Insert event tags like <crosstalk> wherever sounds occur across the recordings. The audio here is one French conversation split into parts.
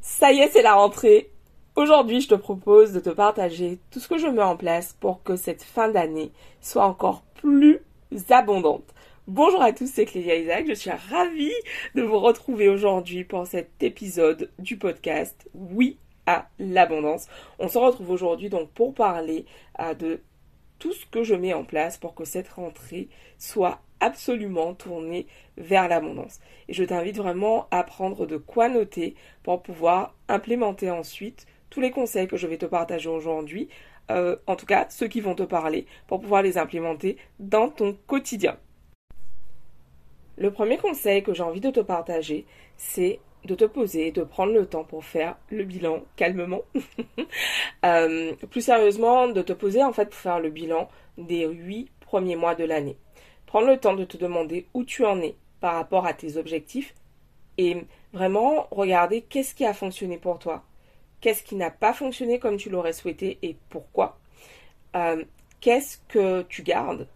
Ça y est, c'est la rentrée. Aujourd'hui, je te propose de te partager tout ce que je mets en place pour que cette fin d'année soit encore plus abondante. Bonjour à tous, c'est Clélia Isaac. Je suis ravie de vous retrouver aujourd'hui pour cet épisode du podcast Oui à l'abondance. On se retrouve aujourd'hui donc pour parler euh, de tout ce que je mets en place pour que cette rentrée soit absolument tournée vers l'abondance. Et je t'invite vraiment à prendre de quoi noter pour pouvoir implémenter ensuite tous les conseils que je vais te partager aujourd'hui, euh, en tout cas ceux qui vont te parler, pour pouvoir les implémenter dans ton quotidien. Le premier conseil que j'ai envie de te partager, c'est de te poser, de prendre le temps pour faire le bilan calmement. <laughs> Euh, plus sérieusement, de te poser en fait pour faire le bilan des huit premiers mois de l'année. Prendre le temps de te demander où tu en es par rapport à tes objectifs et vraiment regarder qu'est-ce qui a fonctionné pour toi, qu'est-ce qui n'a pas fonctionné comme tu l'aurais souhaité et pourquoi, euh, qu'est-ce que tu gardes,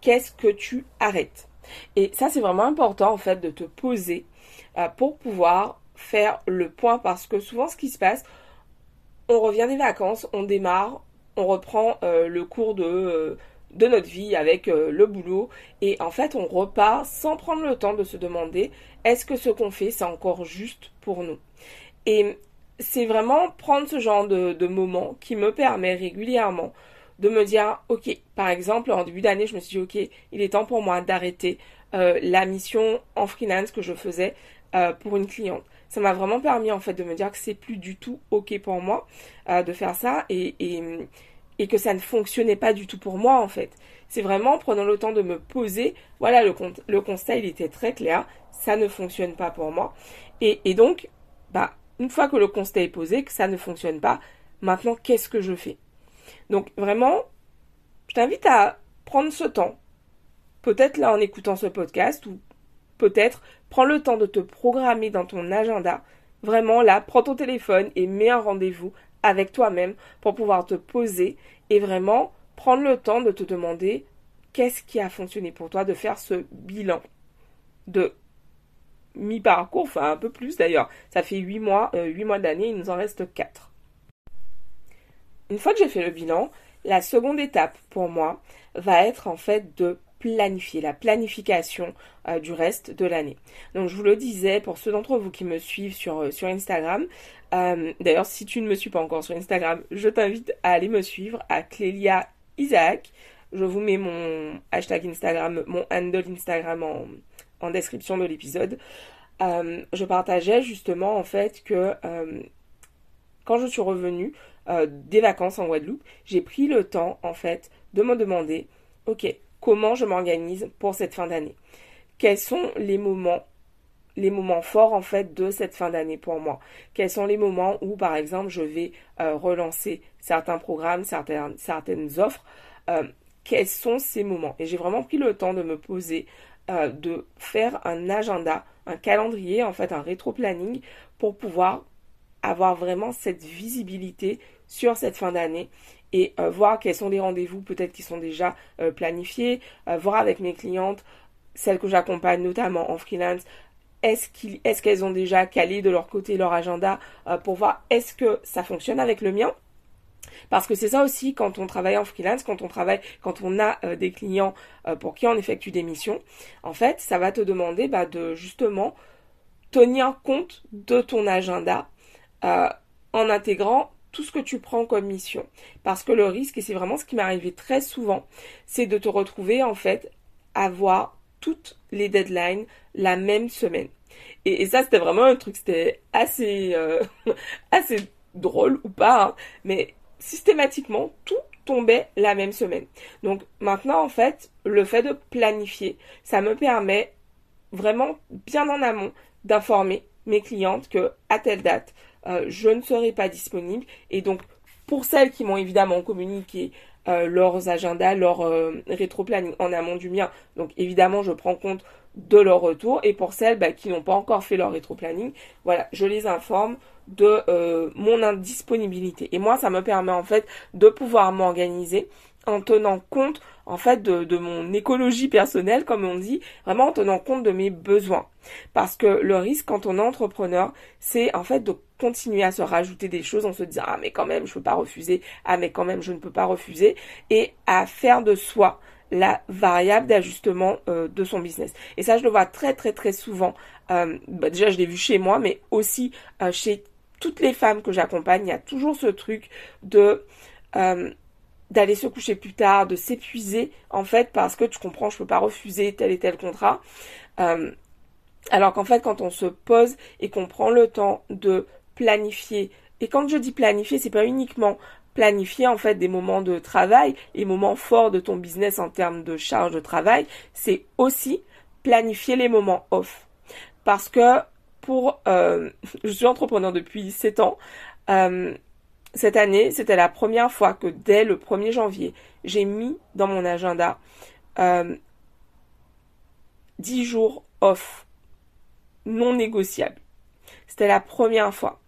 qu'est-ce que tu arrêtes. Et ça, c'est vraiment important en fait de te poser euh, pour pouvoir faire le point parce que souvent ce qui se passe, on revient des vacances, on démarre, on reprend euh, le cours de, de notre vie avec le boulot et en fait on repart sans prendre le temps de se demander est-ce que ce qu'on fait c'est encore juste pour nous? Et c'est vraiment prendre ce genre de, moment qui me permet régulièrement de me dire, ok, par exemple, en début d'année, je me suis dit, ok, il est temps pour moi d'arrêter euh, la mission en freelance que je faisais euh, pour une cliente. Ça m'a vraiment permis en fait de me dire que c'est plus du tout ok pour moi euh, de faire ça et, que ça ne fonctionnait pas du tout pour moi en fait. C'est vraiment en prenant le temps de me poser, voilà, le, le constat il était très clair, ça ne fonctionne pas pour moi. Et, et donc, bah, une fois que le constat est posé, que ça ne fonctionne pas, maintenant qu'est-ce que je fais? Donc vraiment, je t'invite à prendre ce temps, peut-être là en écoutant ce podcast, ou peut-être prends le temps de te programmer dans ton agenda. Vraiment là, prends ton téléphone et mets un rendez-vous avec toi-même pour pouvoir te poser et vraiment prendre le temps de te demander qu'est-ce qui a fonctionné pour toi, de faire ce bilan de mi-parcours, enfin un peu plus d'ailleurs. Ça fait 8 mois, euh, 8 mois d'année, il nous en reste 4. Une fois que j'ai fait le bilan, la seconde étape pour moi va être en fait de planifier, la planification euh, du reste de l'année. Donc je vous le disais, pour ceux d'entre vous qui me suivent sur, euh, Instagram, euh, d'ailleurs si tu ne me suis pas encore sur Instagram, je t'invite à aller me suivre à Clélia Isaac. Je vous mets mon hashtag Instagram, mon handle Instagram en, en description de l'épisode. Je partageais justement en fait que quand je suis revenue des vacances en Guadeloupe, j'ai pris le temps en fait de me demander, ok, comment je m'organise pour cette fin d'année. Quels sont les moments les moments forts en fait de cette fin d'année pour moi? Quels sont les moments où par exemple je vais euh, relancer certains programmes, certaines, offres? Euh, Quels sont ces moments? Et j'ai vraiment pris le temps de me poser, euh, de faire un agenda, un calendrier, en fait un rétro-planning pour pouvoir avoir vraiment cette visibilité sur cette fin d'année et euh, voir quels sont les rendez-vous peut-être qui sont déjà euh, planifiés, euh, voir avec mes clientes, celles que j'accompagne notamment en freelance, est-ce qu'elles ont déjà calé de leur côté leur agenda pour voir est-ce que ça fonctionne avec le mien? Parce que c'est ça aussi quand on travaille en freelance, quand on travaille, quand on a des clients pour qui on effectue des missions, en fait, ça va te demander bah, de justement tenir compte de ton agenda euh, en intégrant tout ce que tu prends comme mission. Parce que le risque, et c'est vraiment ce qui m'est arrivé très souvent, c'est de te retrouver en fait à voir toutes les deadlines la même semaine. Et, et ça, c'était vraiment un truc, c'était assez, euh, <laughs> assez drôle ou pas, hein, mais systématiquement, tout tombait la même semaine. Donc maintenant, en fait, le fait de planifier, ça me permet vraiment bien en amont d'informer mes clientes que à telle date, euh, je ne serai pas disponible. Et donc, pour celles qui m'ont évidemment communiqué euh, leurs agendas, leur euh, rétro-planning en amont du mien, donc évidemment, je prends compte de leur retour. Et pour celles bah, qui n'ont pas encore fait leur rétro-planning, voilà, je les informe de euh, mon indisponibilité. Et moi, ça me permet en fait de pouvoir m'organiser en tenant compte en fait de, mon écologie personnelle, comme on dit, vraiment en tenant compte de mes besoins. Parce que le risque quand on est entrepreneur, c'est en fait de continuer à se rajouter des choses, en se disant ah mais quand même je peux pas refuser, ah mais quand même je ne peux pas refuser, et à faire de soi la variable d'ajustement euh, de son business. Et ça je le vois très très très souvent. Euh, bah, déjà je l'ai vu chez moi, mais aussi euh, chez toutes les femmes que j'accompagne, il y a toujours ce truc de d'aller se coucher plus tard, de s'épuiser en fait parce que tu comprends, je peux pas refuser tel et tel contrat. Euh, alors qu'en fait, quand on se pose et qu'on prend le temps de planifier, et quand je dis planifier, c'est pas uniquement planifier en fait des moments de travail, les moments forts de ton business en termes de charge de travail, c'est aussi planifier les moments off. Parce que pour, euh, <laughs> je suis entrepreneur depuis 7 ans, euh, cette année, c'était la première fois que dès le 1er janvier, j'ai mis dans mon agenda euh, 10 jours off non négociables. C'était la première fois.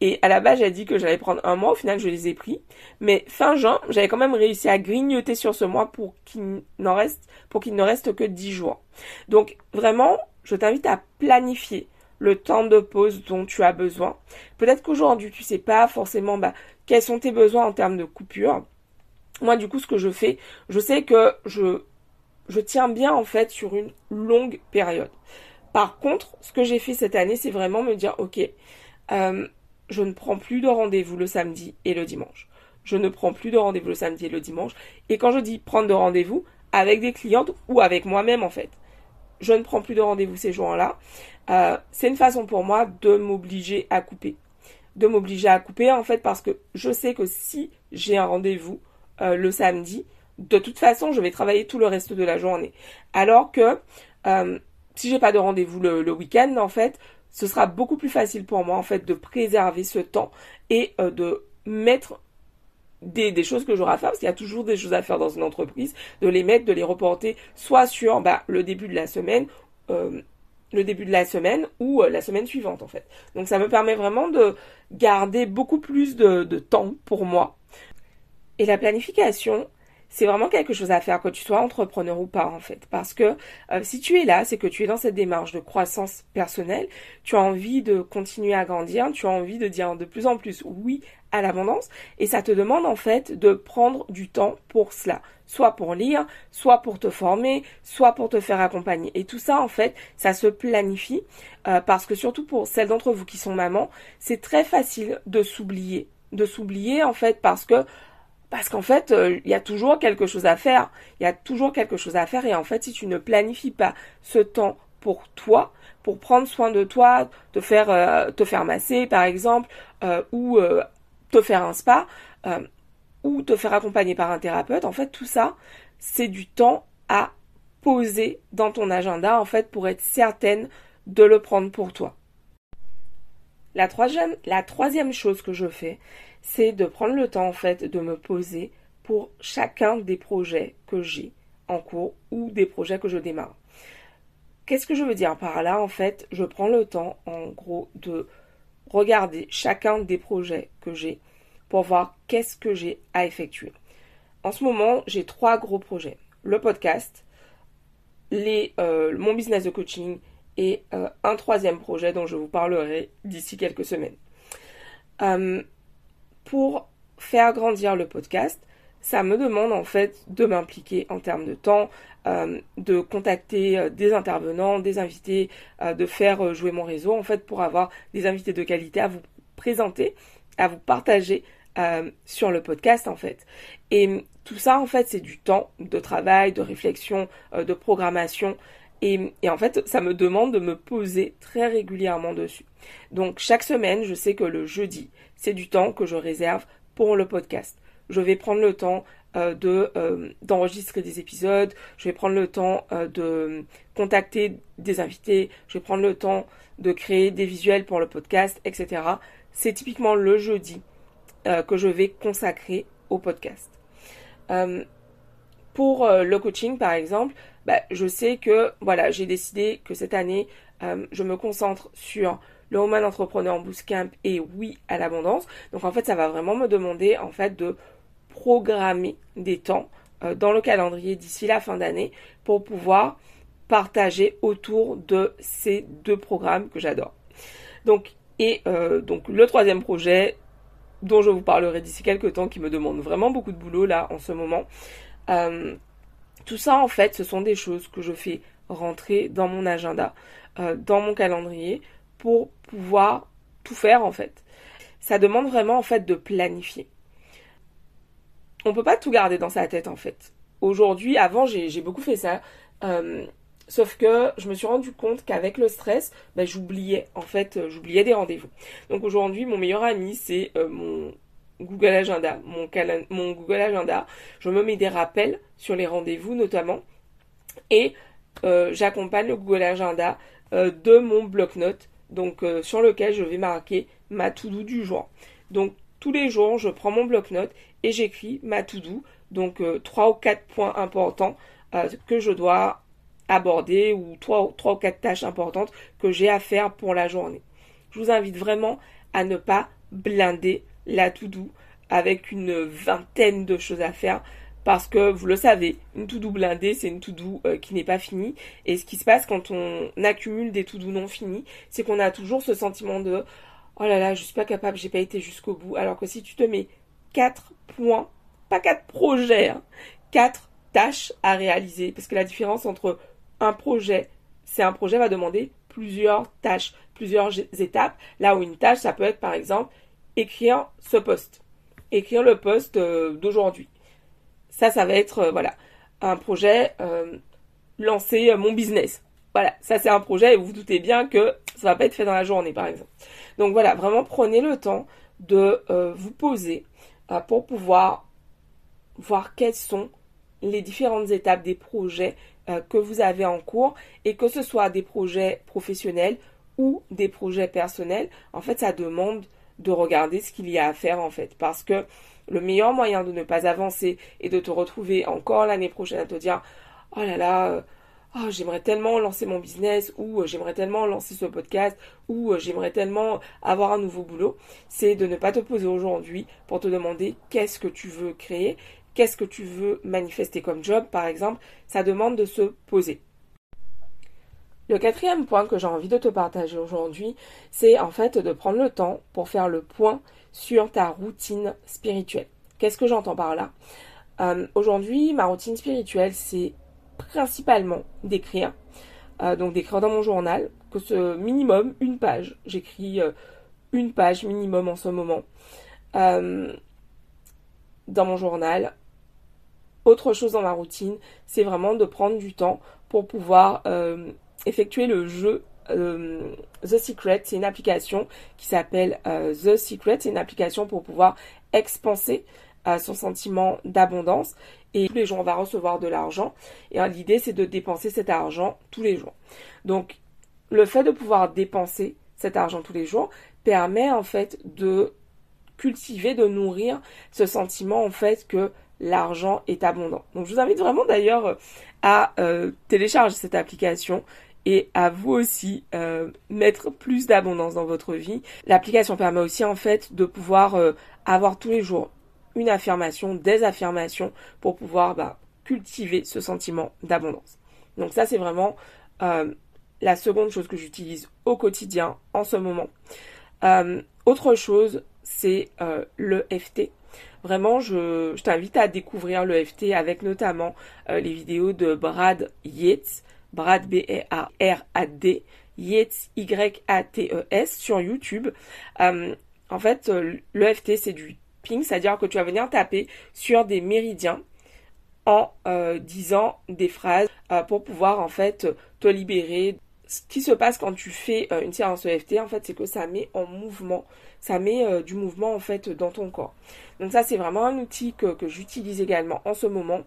Et à la base, j'ai dit que j'allais prendre un mois. Au final, je les ai pris. Mais fin juin, j'avais quand même réussi à grignoter sur ce mois pour qu'il n'en reste, pour qu'il ne reste que 10 jours. Donc, vraiment, je t'invite à planifier le temps de pause dont tu as besoin. Peut-être qu'aujourd'hui, tu sais pas forcément bah, quels sont tes besoins en termes de coupure. Moi, du coup, ce que je fais, je sais que je, je tiens bien en fait sur une longue période. Par contre, ce que j'ai fait cette année, c'est vraiment me dire, ok, euh, je ne prends plus de rendez-vous le samedi et le dimanche. Je ne prends plus de rendez-vous le samedi et le dimanche. Et quand je dis prendre de rendez-vous, avec des clientes ou avec moi-même en fait. Je ne prends plus de rendez-vous ces jours-là. Euh, c'est une façon pour moi de m'obliger à couper. De m'obliger à couper en fait parce que je sais que si j'ai un rendez-vous euh, le samedi, de toute façon je vais travailler tout le reste de la journée. Alors que euh, si j'ai pas de rendez-vous le, le week-end en fait, ce sera beaucoup plus facile pour moi en fait de préserver ce temps et euh, de mettre des, choses que j'aurai à faire, parce qu'il y a toujours des choses à faire dans une entreprise, de les mettre, de les reporter soit sur bah, le début de la semaine, euh, le début de la semaine ou euh, la semaine suivante en fait. Donc ça me permet vraiment de garder beaucoup plus de, temps pour moi. Et la planification, c'est vraiment quelque chose à faire que tu sois entrepreneur ou pas en fait. Parce que euh, si tu es là, c'est que tu es dans cette démarche de croissance personnelle, tu as envie de continuer à grandir, tu as envie de dire de plus en plus oui à l'abondance et ça te demande en fait de prendre du temps pour cela soit pour lire, soit pour te former, soit pour te faire accompagner. Et tout ça, en fait, ça se planifie euh, parce que surtout pour celles d'entre vous qui sont mamans, c'est très facile de s'oublier, de s'oublier en fait parce que parce qu'en fait, euh, il y a toujours quelque chose à faire. Il y a toujours quelque chose à faire et en fait, si tu ne planifies pas ce temps pour toi, pour prendre soin de toi, te faire euh, te faire masser par exemple, ou te faire un spa, ou te faire accompagner par un thérapeute, en fait, tout ça, c'est du temps à poser dans ton agenda, en fait, pour être certaine de le prendre pour toi. La troisième, la troisième chose que je fais, c'est de prendre le temps, en fait, de me poser pour chacun des projets que j'ai en cours ou des projets que je démarre. Qu'est-ce que je veux dire par là En fait, je prends le temps, en gros, de regarder chacun des projets que j'ai pour voir qu'est-ce que j'ai à effectuer. En ce moment, j'ai trois gros projets. Le podcast, euh, mon business de coaching et euh, un troisième projet dont je vous parlerai d'ici quelques semaines. Euh, pour faire grandir le podcast, ça me demande en fait de m'impliquer en termes de temps, de contacter des intervenants, des invités, de faire jouer mon réseau en fait pour avoir des invités de qualité à vous présenter, à vous partager euh, sur le podcast en fait. Et tout ça en fait c'est du temps de travail, de réflexion, euh, de programmation. Et, en fait ça me demande de me poser très régulièrement dessus. Donc chaque semaine je sais que le jeudi c'est du temps que je réserve pour le podcast. Je vais prendre le temps euh, de d'enregistrer des épisodes, je vais prendre le temps de contacter des invités, je vais prendre le temps de créer des visuels pour le podcast, etc. C'est typiquement le jeudi euh, que je vais consacrer au podcast. Euh, pour euh, le coaching, par exemple, bah, je sais que voilà, j'ai décidé que cette année, je me concentre sur le Woman Entrepreneur Bootcamp et oui à l'abondance. Donc en fait, ça va vraiment me demander en fait de programmer des temps dans le calendrier d'ici la fin d'année pour pouvoir partager autour de ces deux programmes que j'adore. Donc, et donc le troisième projet dont je vous parlerai d'ici quelques temps qui me demande vraiment beaucoup de boulot là en ce moment. tout ça en fait ce sont des choses que je fais rentrer dans mon agenda, dans mon calendrier pour pouvoir tout faire en fait. Ça demande vraiment en fait de planifier. On peut pas tout garder dans sa tête en fait. Aujourd'hui, avant j'ai beaucoup fait ça. Euh, sauf que je me suis rendu compte qu'avec le stress, ben, j'oubliais en fait, euh, j'oubliais des rendez-vous. Donc aujourd'hui, mon meilleur ami, c'est euh, mon Google Agenda, mon, Google Agenda. Je me mets des rappels sur les rendez-vous notamment, et j'accompagne le Google Agenda de mon bloc-notes donc sur lequel je vais marquer ma to-do du jour. Donc tous les jours, je prends mon bloc-notes et j'écris ma to-do, donc euh, trois ou quatre points importants euh, que je dois aborder ou trois, trois ou quatre tâches importantes que j'ai à faire pour la journée. Je vous invite vraiment à ne pas blinder la to-do avec une vingtaine de choses à faire parce que vous le savez, une to-do blindée, c'est une to-do euh, qui n'est pas finie. Et ce qui se passe quand on accumule des to-do non finis, c'est qu'on a toujours ce sentiment de oh là là, je suis pas capable, j'ai pas été jusqu'au bout. Alors que si tu te mets quatre points, pas quatre projets, hein, quatre tâches à réaliser, parce que la différence entre un projet, c'est un projet va demander plusieurs tâches, plusieurs étapes. Là où une tâche, ça peut être par exemple écrire ce post, écrire le post euh, d'aujourd'hui ça, ça va être, euh, voilà, un projet, euh, lancer mon business. Voilà, ça c'est un projet et vous vous doutez bien que ça va pas être fait dans la journée, par exemple. Donc voilà, vraiment prenez le temps de vous poser pour pouvoir voir quelles sont les différentes étapes des projets que vous avez en cours et que ce soit des projets professionnels ou des projets personnels. En fait, ça demande de regarder ce qu'il y a à faire en fait parce que le meilleur moyen de ne pas avancer et de te retrouver encore l'année prochaine à te dire oh là là euh, oh, j'aimerais tellement lancer mon business ou euh, j'aimerais tellement lancer ce podcast ou euh, j'aimerais tellement avoir un nouveau boulot, c'est de ne pas te poser aujourd'hui pour te demander qu'est-ce que tu veux créer, qu'est-ce que tu veux manifester comme job par exemple, ça demande de se poser. Le quatrième point que j'ai envie de te partager aujourd'hui, c'est en fait de prendre le temps pour faire le point sur ta routine spirituelle. Qu'est-ce que j'entends par là? Euh, Aujourd'hui, ma routine spirituelle, c'est principalement d'écrire. Euh, donc d'écrire dans mon journal, que ce minimum, une page. J'écris euh, une page minimum en ce moment dans mon journal. Autre chose dans ma routine, c'est vraiment de prendre du temps pour pouvoir effectuer le jeu euh, The Secret, c'est une application qui s'appelle euh, The Secret, c'est une application pour pouvoir expanser euh, son sentiment d'abondance et tous les jours on va recevoir de l'argent et l'idée c'est de dépenser cet argent tous les jours. Donc le fait de pouvoir dépenser cet argent tous les jours permet en fait de cultiver, de nourrir ce sentiment en fait que l'argent est abondant. Donc je vous invite vraiment d'ailleurs à télécharger cette application et à vous aussi euh, mettre plus d'abondance dans votre vie. L'application permet aussi en fait de pouvoir euh, avoir tous les jours une affirmation, des affirmations pour pouvoir bah, cultiver ce sentiment d'abondance. Donc ça c'est vraiment euh, la seconde chose que j'utilise au quotidien en ce moment. autre chose, c'est le FT. Vraiment, je, t'invite à découvrir le FT avec notamment les vidéos de Brad Yates Brad B-R-A-D, Yates Y-A-T-E-S sur YouTube. Euh, en fait, euh, le FT c'est du ping, c'est-à-dire que tu vas venir taper sur des méridiens en euh, disant des phrases pour pouvoir en fait te libérer. Ce qui se passe quand tu fais une séance EFT, en fait, c'est que ça met en mouvement, ça met du mouvement en fait dans ton corps. Donc ça, c'est vraiment un outil que, j'utilise également en ce moment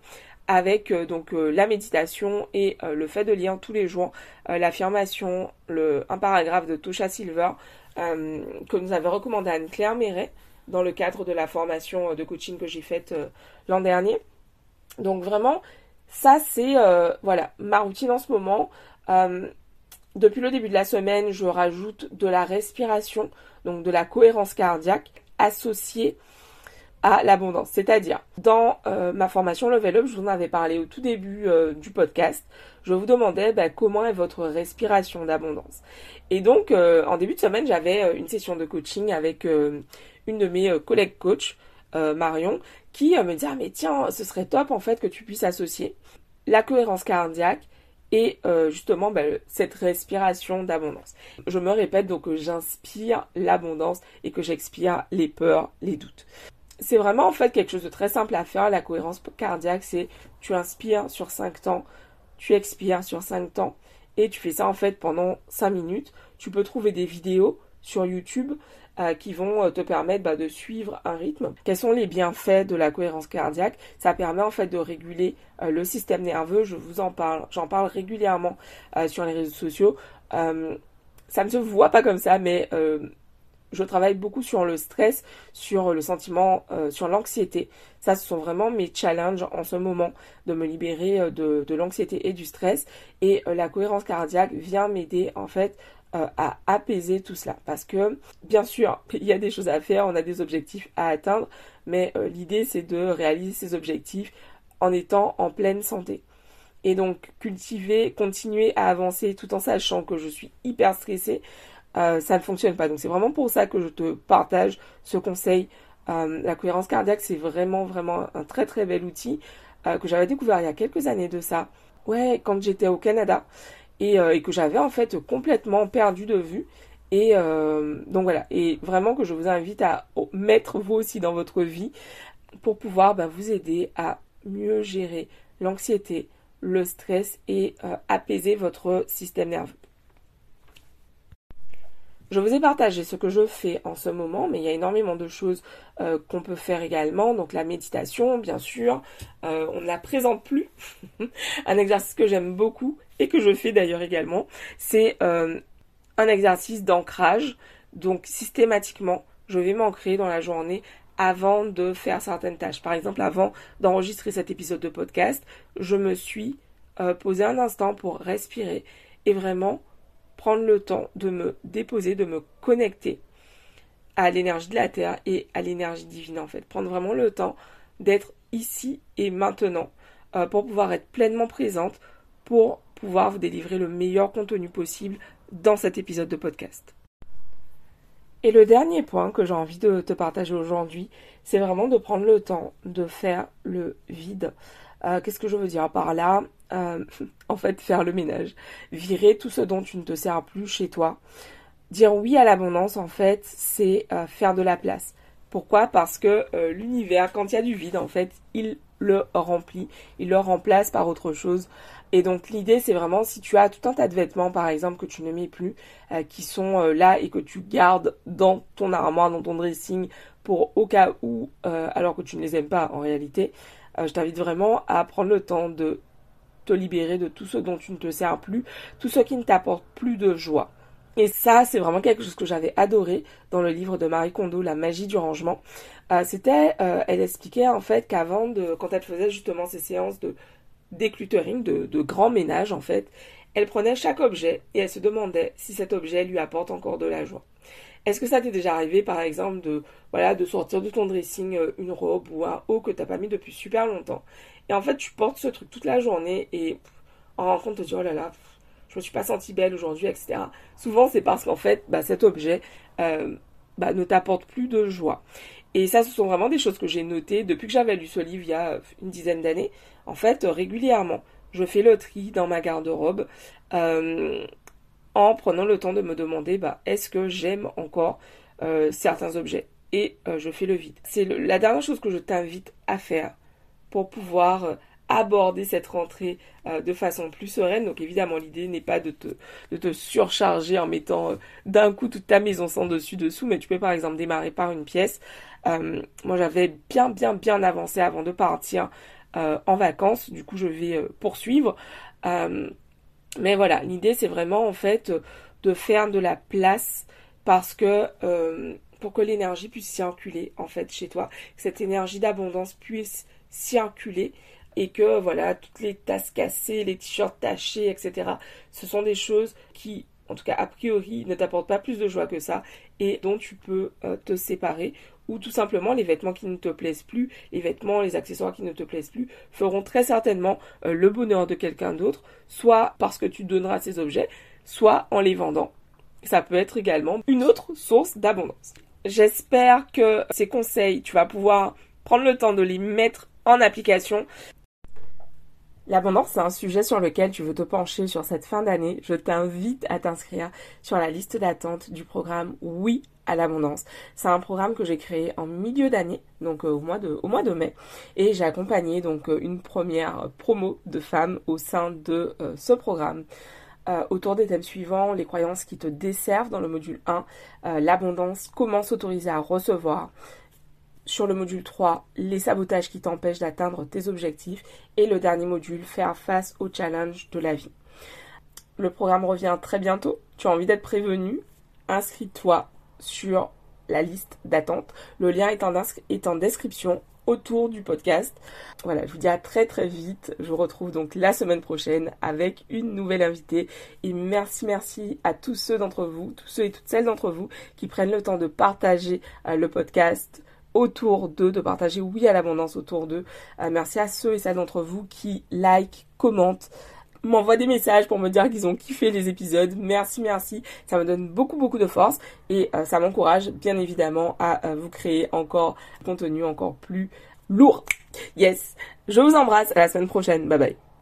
avec euh, donc euh, la méditation et euh, le fait de lire tous les jours l'affirmation, un paragraphe de Tosha Silver que nous avait recommandé Anne-Claire Méret dans le cadre de la formation de coaching que j'ai faite l'an dernier. Donc vraiment, ça c'est voilà ma routine en ce moment. depuis le début de la semaine, je rajoute de la respiration, donc de la cohérence cardiaque associée à l'abondance. C'est-à-dire, dans euh, ma formation Level Up, je vous en avais parlé au tout début euh, du podcast, je vous demandais bah, comment est votre respiration d'abondance. Et donc, euh, en début de semaine, j'avais une session de coaching avec une de mes collègues coach, Marion, qui me dit, ah mais tiens, ce serait top en fait que tu puisses associer la cohérence cardiaque et justement bah, cette respiration d'abondance. Je me répète donc que j'inspire l'abondance et que j'expire les peurs, les doutes c'est vraiment en fait quelque chose de très simple à faire. La cohérence cardiaque, c'est tu inspires sur 5 temps, tu expires sur 5 temps et tu fais ça en fait pendant 5 minutes. Tu peux trouver des vidéos sur YouTube euh, qui vont euh, te permettre bah, de suivre un rythme. Quels sont les bienfaits de la cohérence cardiaque? Ça permet en fait de réguler euh, le système nerveux. Je vous en parle, j'en parle régulièrement sur les réseaux sociaux. ça ne se voit pas comme ça, mais je travaille beaucoup sur le stress, sur le sentiment, euh, sur l'anxiété. Ça, ce sont vraiment mes challenges en ce moment de me libérer euh, de, l'anxiété et du stress. Et euh, la cohérence cardiaque vient m'aider en fait à apaiser tout cela. Parce que, bien sûr, <laughs> il y a des choses à faire, on a des objectifs à atteindre, mais l'idée, c'est de réaliser ces objectifs en étant en pleine santé. Et donc, cultiver, continuer à avancer tout en sachant que je suis hyper stressée, euh, ça ne fonctionne pas. Donc c'est vraiment pour ça que je te partage ce conseil. Euh, la cohérence cardiaque, c'est vraiment, vraiment un très, très bel outil euh, que j'avais découvert il y a quelques années de ça. Ouais, quand j'étais au Canada et, que j'avais en fait complètement perdu de vue. Et donc voilà, et vraiment que je vous invite à mettre vous aussi dans votre vie pour pouvoir bah, vous aider à mieux gérer l'anxiété, le stress et apaiser votre système nerveux. Je vous ai partagé ce que je fais en ce moment, mais il y a énormément de choses euh, qu'on peut faire également. Donc la méditation, bien sûr, euh, on ne la présente plus. <laughs> un exercice que j'aime beaucoup et que je fais d'ailleurs également, c'est euh, un exercice d'ancrage. Donc systématiquement, je vais m'ancrer dans la journée avant de faire certaines tâches. Par exemple, avant d'enregistrer cet épisode de podcast, je me suis posé un instant pour respirer et vraiment prendre le temps de me déposer, de me connecter à l'énergie de la Terre et à l'énergie divine en fait. Prendre vraiment le temps d'être ici et maintenant euh, pour pouvoir être pleinement présente, pour pouvoir vous délivrer le meilleur contenu possible dans cet épisode de podcast. Et le dernier point que j'ai envie de te partager aujourd'hui, c'est vraiment de prendre le temps de faire le vide. Euh, qu'est-ce que je veux dire par là? Euh, <laughs> En fait, faire le ménage. Virer tout ce dont tu ne te sers plus chez toi. Dire oui à l'abondance, en fait, c'est euh, faire de la place. Pourquoi? Parce que l'univers, quand il y a du vide, en fait, il le remplit, il le remplace par autre chose. Et donc l'idée, c'est vraiment si tu as tout un tas de vêtements, par exemple, que tu ne mets plus, qui sont là et que tu gardes dans ton armoire, dans ton dressing, pour au cas où, alors que tu ne les aimes pas en réalité, euh, je t'invite vraiment à prendre le temps de te libérer de tout ce dont tu ne te sers plus, tout ce qui ne t'apporte plus de joie. Et ça, c'est vraiment quelque chose que j'avais adoré dans le livre de Marie Kondo, La magie du rangement. Euh, c'était, euh, elle expliquait en fait qu'avant de, quand elle faisait justement ces séances de décluttering, de, de grand ménage en fait, elle prenait chaque objet et elle se demandait si cet objet lui apporte encore de la joie. Est-ce que ça t'est déjà arrivé, par exemple, de, voilà, de sortir de ton dressing euh, une robe ou un haut que t'as pas mis depuis super longtemps? Et en fait, tu portes ce truc toute la journée et en rentrant, te dis, oh là là, je me suis pas sentie belle aujourd'hui, etc. Souvent, c'est parce qu'en fait, bah, cet objet euh, bah, ne t'apporte plus de joie. Et ça, ce sont vraiment des choses que j'ai notées depuis que j'avais lu ce livre il y a une dizaine d'années. En fait, régulièrement, je fais le tri dans ma garde-robe. Euh, en prenant le temps de me demander bah, est-ce que j'aime encore euh, certains objets? Et euh, je fais le vide. C'est la dernière chose que je t'invite à faire pour pouvoir euh, aborder cette rentrée de façon plus sereine. Donc évidemment l'idée n'est pas de te surcharger en mettant d'un coup toute ta maison sans dessus dessous, mais tu peux par exemple démarrer par une pièce. Moi j'avais bien bien bien avancé avant de partir en vacances, du coup je vais poursuivre. Mais voilà, l'idée c'est vraiment en fait de faire de la place parce que euh, pour que l'énergie puisse circuler en fait chez toi, que cette énergie d'abondance puisse circuler et que voilà toutes les tasses cassées, les t-shirts tachés, etc. Ce sont des choses qui en tout cas a priori, ne t'apportent pas plus de joie que ça et dont tu peux euh, te séparer ou tout simplement les vêtements qui ne te plaisent plus, les vêtements, les accessoires qui ne te plaisent plus feront très certainement euh, le bonheur de quelqu'un d'autre, soit parce que tu donneras ces objets, soit en les vendant. Ça peut être également une autre source d'abondance. J'espère que ces conseils, tu vas pouvoir prendre le temps de les mettre en application. L'abondance, c'est un sujet sur lequel tu veux te pencher sur cette fin d'année. Je t'invite à t'inscrire sur la liste d'attente du programme Oui à l'abondance. C'est un programme que j'ai créé en milieu d'année, donc euh, au, mois de, mai, et j'ai accompagné donc euh, une première promo de femmes au sein de euh, ce programme. autour des thèmes suivants, les croyances qui te desservent dans le module 1, l'abondance, comment s'autoriser à recevoir, sur le module 3, les sabotages qui t'empêchent d'atteindre tes objectifs. Et le dernier module, faire face aux challenges de la vie. Le programme revient très bientôt. Tu as envie d'être prévenu? Inscris-toi sur la liste d'attente. Le lien est en, description autour du podcast. Voilà, je vous dis à très très vite. Je vous retrouve donc la semaine prochaine avec une nouvelle invitée. Et merci, merci à tous ceux d'entre vous, tous ceux et toutes celles d'entre vous qui prennent le temps de partager euh, le podcast autour d'eux, de partager oui à l'abondance autour d'eux. Euh, merci à ceux et celles d'entre vous qui like, commentent, m'envoient des messages pour me dire qu'ils ont kiffé les épisodes. Merci, merci. Ça me donne beaucoup, beaucoup de force et euh, ça m'encourage bien évidemment à euh, vous créer encore contenu encore plus lourd. Yes. Je vous embrasse. À la semaine prochaine. Bye bye.